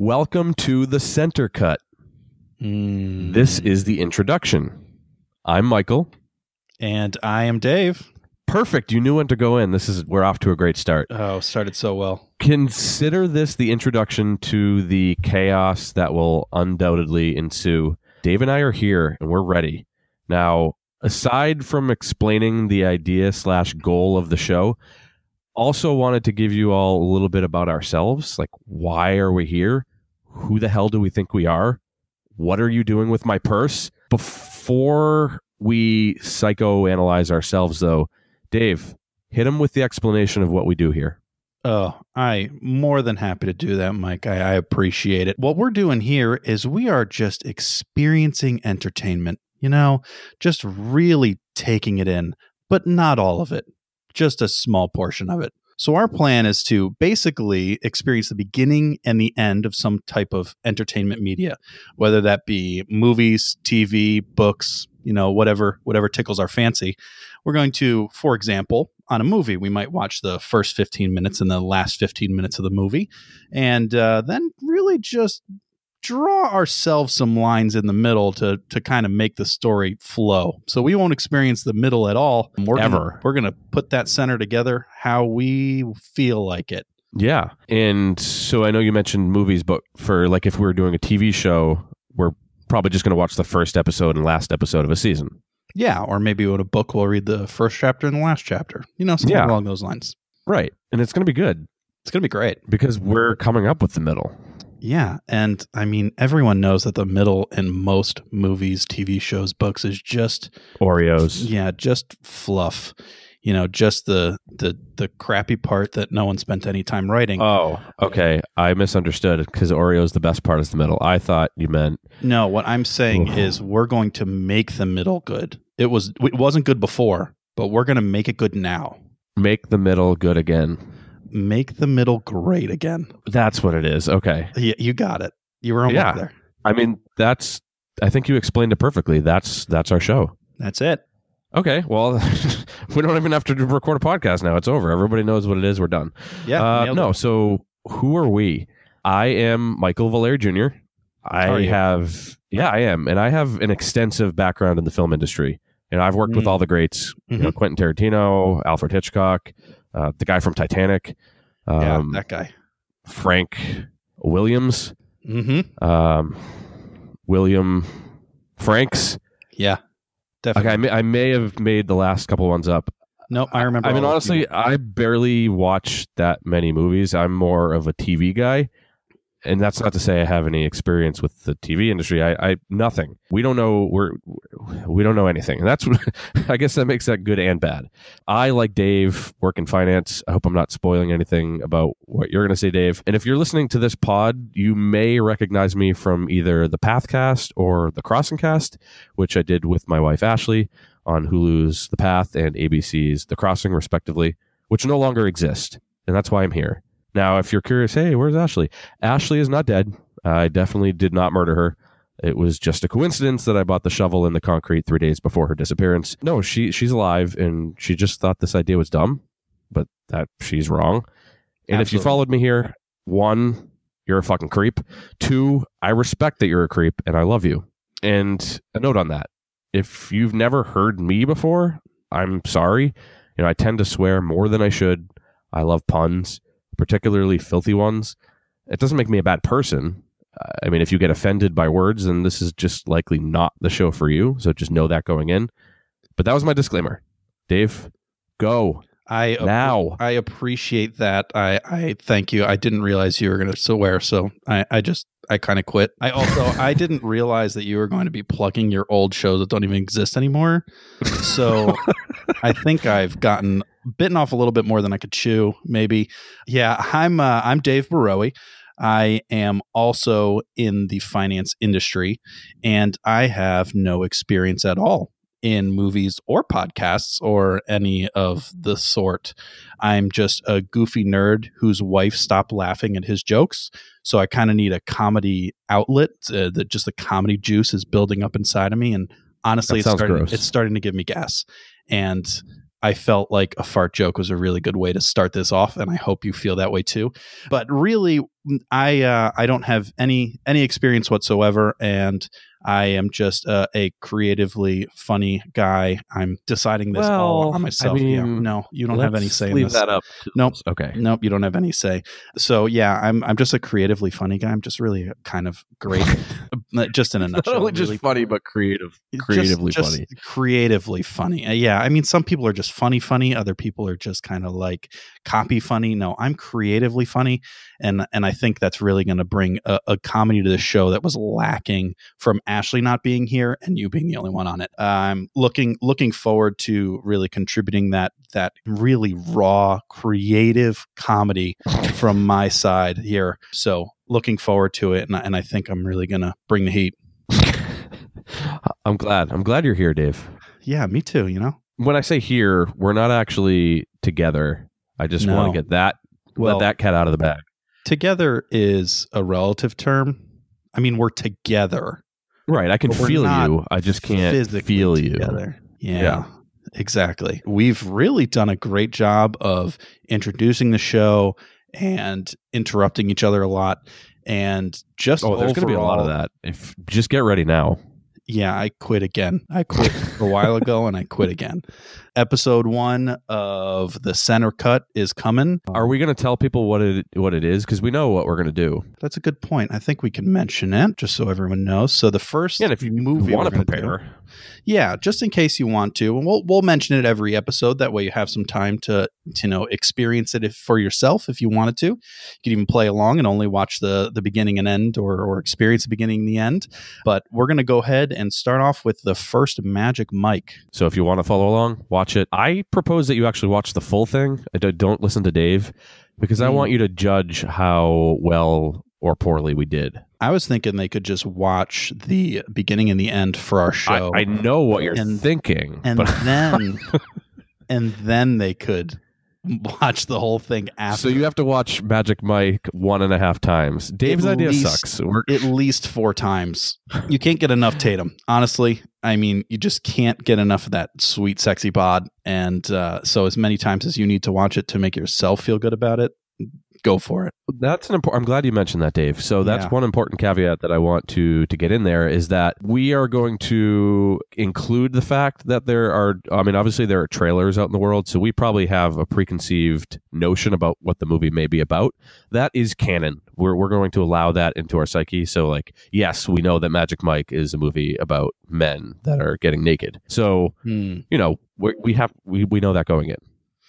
Welcome to the center cut. Mm. This is the introduction. I'm Michael. and I am Dave. Perfect. You knew when to go in. This is we're off to a great start. Oh, started so well. Consider this the introduction to the chaos that will undoubtedly ensue. Dave and I are here and we're ready. Now, aside from explaining the idea slash goal of the show, also wanted to give you all a little bit about ourselves. Like, why are we here? Who the hell do we think we are? What are you doing with my purse? Before we psychoanalyze ourselves, though, Dave, hit him with the explanation of what we do here. Oh, I more than happy to do that, Mike. I, I appreciate it. What we're doing here is we are just experiencing entertainment, you know, just really taking it in, but not all of it, just a small portion of it. So, our plan is to basically experience the beginning and the end of some type of entertainment media, whether that be movies, TV, books, you know, whatever, whatever tickles our fancy. We're going to, for example, on a movie, we might watch the first 15 minutes and the last 15 minutes of the movie, and uh, then really just draw ourselves some lines in the middle to to kind of make the story flow. So we won't experience the middle at all. We're Ever. Gonna, we're going to put that center together how we feel like it. Yeah. And so I know you mentioned movies, but for like if we were doing a TV show, we're probably just going to watch the first episode and last episode of a season. Yeah, or maybe with a book, we'll read the first chapter and the last chapter. You know, something Yeah. along those lines. Right. And it's going to be good It's going to be great. because we're coming up with the middle. Yeah, and I mean, everyone knows that the middle in most movies, TV shows, books is just Oreos. yeah, just fluff. You know, just the the the crappy part that no one spent any time writing. Oh, okay. I misunderstood because Oreo's the best part is the middle. I thought you meant no, what I'm saying Oof. is we're going to make the middle good. It was it wasn't good before, but we're going to make it good now. make the middle good again. Make the middle great again. That's what it is. Okay. Yeah, you got it. You were almost Yeah. there. I mean, that's I think you explained it perfectly. That's that's our show. That's it. Okay. Well, we don't even have to record a podcast now. It's over. Everybody knows what it is. We're done. Yeah. Uh, no. it. So who are we? I am Michael Valeri Jr. I have, yeah, I am, and I have an extensive background in the film industry. And I've worked with Mm. all the greats, you know, Quentin Tarantino, Alfred Hitchcock, uh, the guy from Titanic, yeah, um, that guy. Frank Williams, Mm-hmm. um, William Franks. Yeah. Okay, Definitely. I may, I may have made the last couple ones up. no, I remember. I mean, honestly. I barely watch that many movies. I'm more of a TV guy, and that's not to say I have any experience with the TV industry. I, I nothing. We don't know. We're we don't know anything, and that's I guess that makes that good and bad. I like Dave work in finance. I hope I'm not spoiling anything about what you're going to say, Dave. And if you're listening to this pod, you may recognize me from either the Pathcast or the Crossing Cast, which I did with my wife Ashley on Hulu's The Path and ABC's The Crossing, respectively, which no longer exist. And that's why I'm here. Now, if you're curious, hey, where's Ashley? Ashley is not dead. I definitely did not murder her. It was just a coincidence that I bought the shovel and the concrete three days before her disappearance. No, she she's alive, and she just thought this idea was dumb, but that she's wrong. And if you followed me here, one, you're a fucking creep. Two, I respect that you're a creep, and I love you. And a note on that: if you've never heard me before, I'm sorry. You know, I tend to swear more than I should. I love puns, particularly filthy ones. It doesn't make me a bad person. I mean, if you get offended by words, then this is just likely not the show for you. So just know that going in. But that was my disclaimer. Dave, go I now. I appreciate that. I, I thank you. I didn't realize you were going to swear, so I, I just I kind of quit. I also I didn't realize that you were going to be plugging your old shows that don't even exist anymore. So I think I've gotten bitten off a little bit more than I could chew. Maybe, yeah. I'm uh, I'm Dave Barowie. I am also in the finance industry, and I have no experience at all in movies or podcasts or any of the sort. I'm just a goofy nerd whose wife stopped laughing at his jokes. So I kind of need a comedy outlet. Uh, that just the comedy juice is building up inside of me, and honestly, That it's starting. gross. It's starting to give me gas. And I felt like a fart joke was a really good way to start this off, and I hope you feel that way too. But really, I uh, I don't have any any experience whatsoever, and I am just uh, a creatively funny guy. I'm deciding this all Well, on I myself. yeah, no, you don't have any say. in Leave that up. Nope. Okay. Nope, you don't have any say. So yeah, I'm I'm just a creatively funny guy. I'm just really kind of great, Uh, just in a Not nutshell. only just really funny, but creative. Creatively just funny. creatively funny. Uh, yeah, I mean, some people are just funny, funny. Other people are just kind of like copy funny. No, I'm creatively funny, and and I think that's really going to bring a, a comedy to the show that was lacking from Ashley not being here and you being the only one on it. I'm looking looking forward to really contributing that that really raw, creative comedy from my side here. So looking forward to it, and I, and I think I'm really going to bring the heat. I'm glad. I'm glad you're here, Dave. Yeah, me too. You know. When I say here, we're not actually together. I just No. want to get that Well, let that cat out of the bag. together is a relative term. I mean, we're together. Right. I can feel you. I just can't feel you. together. Yeah, Yeah. exactly. We've really done a great job of introducing the show and interrupting each other a lot. And just Oh, there's going to be a lot of that. If just get ready now. Yeah, I quit again. I quit a while ago and I quit again. Episode one of the center cut is coming. Are we going to tell people what it what it is? Because we know what we're going to do. That's a good point. I think we can mention it just so everyone knows. So the first Yeah, if you movie want to gonna do- Yeah, just in case you want to, and we'll we'll mention it every episode. That way, you have some time to to you know experience it if, for yourself if you wanted to. You could even play along and only watch the the beginning and end, or or experience the beginning and the end. But we're gonna go ahead and start off with the first Magic Mike. so if you want to follow along, watch it. I propose that you actually watch the full thing. I don't- listen to Dave because I Mm. want you to judge how well or poorly we did. I was thinking they could just watch the beginning and the end for our show, I, I know what you're And- thinking, and but then and then they could watch the whole thing after. so you have to watch Magic Mike one and a half times. Dave's At idea least- sucks. We're, at least four times. You can't get enough Tatum. Honestly, I mean, you just can't get enough of that sweet, sexy bod. And uh, so, as many times as you need to watch it to make yourself feel good about it, go for it. That's an important. I'm glad you mentioned that, Dave. So that's Yeah. one important caveat that I want to to get in there is that we are going to include the fact that there are. I mean, obviously there are trailers out in the world, so we probably have a preconceived notion about what the movie may be about. That is canon. We're we're going to allow that into our psyche. So, like, yes, we know that Magic Mike is a movie about men that are getting naked. So Hmm. you know we we have we we know that going in,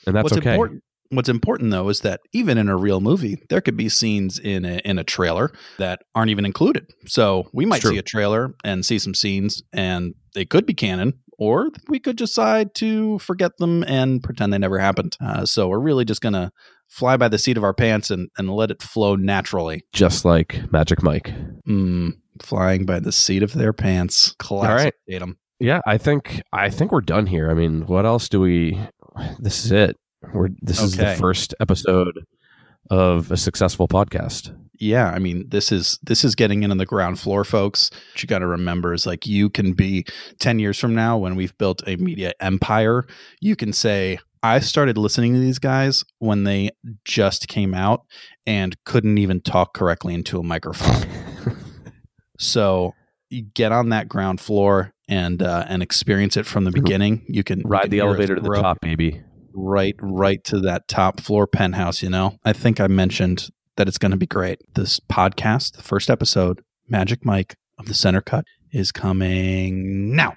and that's What's okay. important? What's important though is that even in a real movie, there could be scenes in a, in a trailer that aren't even included. So we might see a trailer and see some scenes, and they could be canon, or we could decide to forget them and pretend they never happened. Uh, so we're really just gonna fly by the seat of our pants and, and let it flow naturally. Just like Magic Mike. Mm, flying by the seat of their pants. Classic Tatum. Yeah, I think I think we're done here. I mean, what else do we? This is it. We're this is the first episode of a successful podcast. yeah i mean this is this is getting in on the ground floor folks. What you got to remember is like you can be 10 years from now when we've built a media empire you can say i started listening to these guys when they just came out and couldn't even talk correctly into a microphone. So you get on that ground floor and uh, and experience it from the beginning. You can you Ride can the elevator to the top, baby. Right right to that top floor penthouse you know? I think i mentioned that it's going to be great. This podcast the first episode magic mike of the center cut is coming now.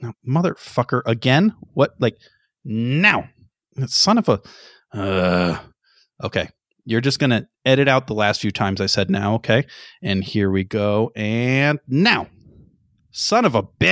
Now motherfucker again? What like now? Son of a uh okay. You're just going to edit out the last few times i said now okay? And here we go and now. Son of a bitch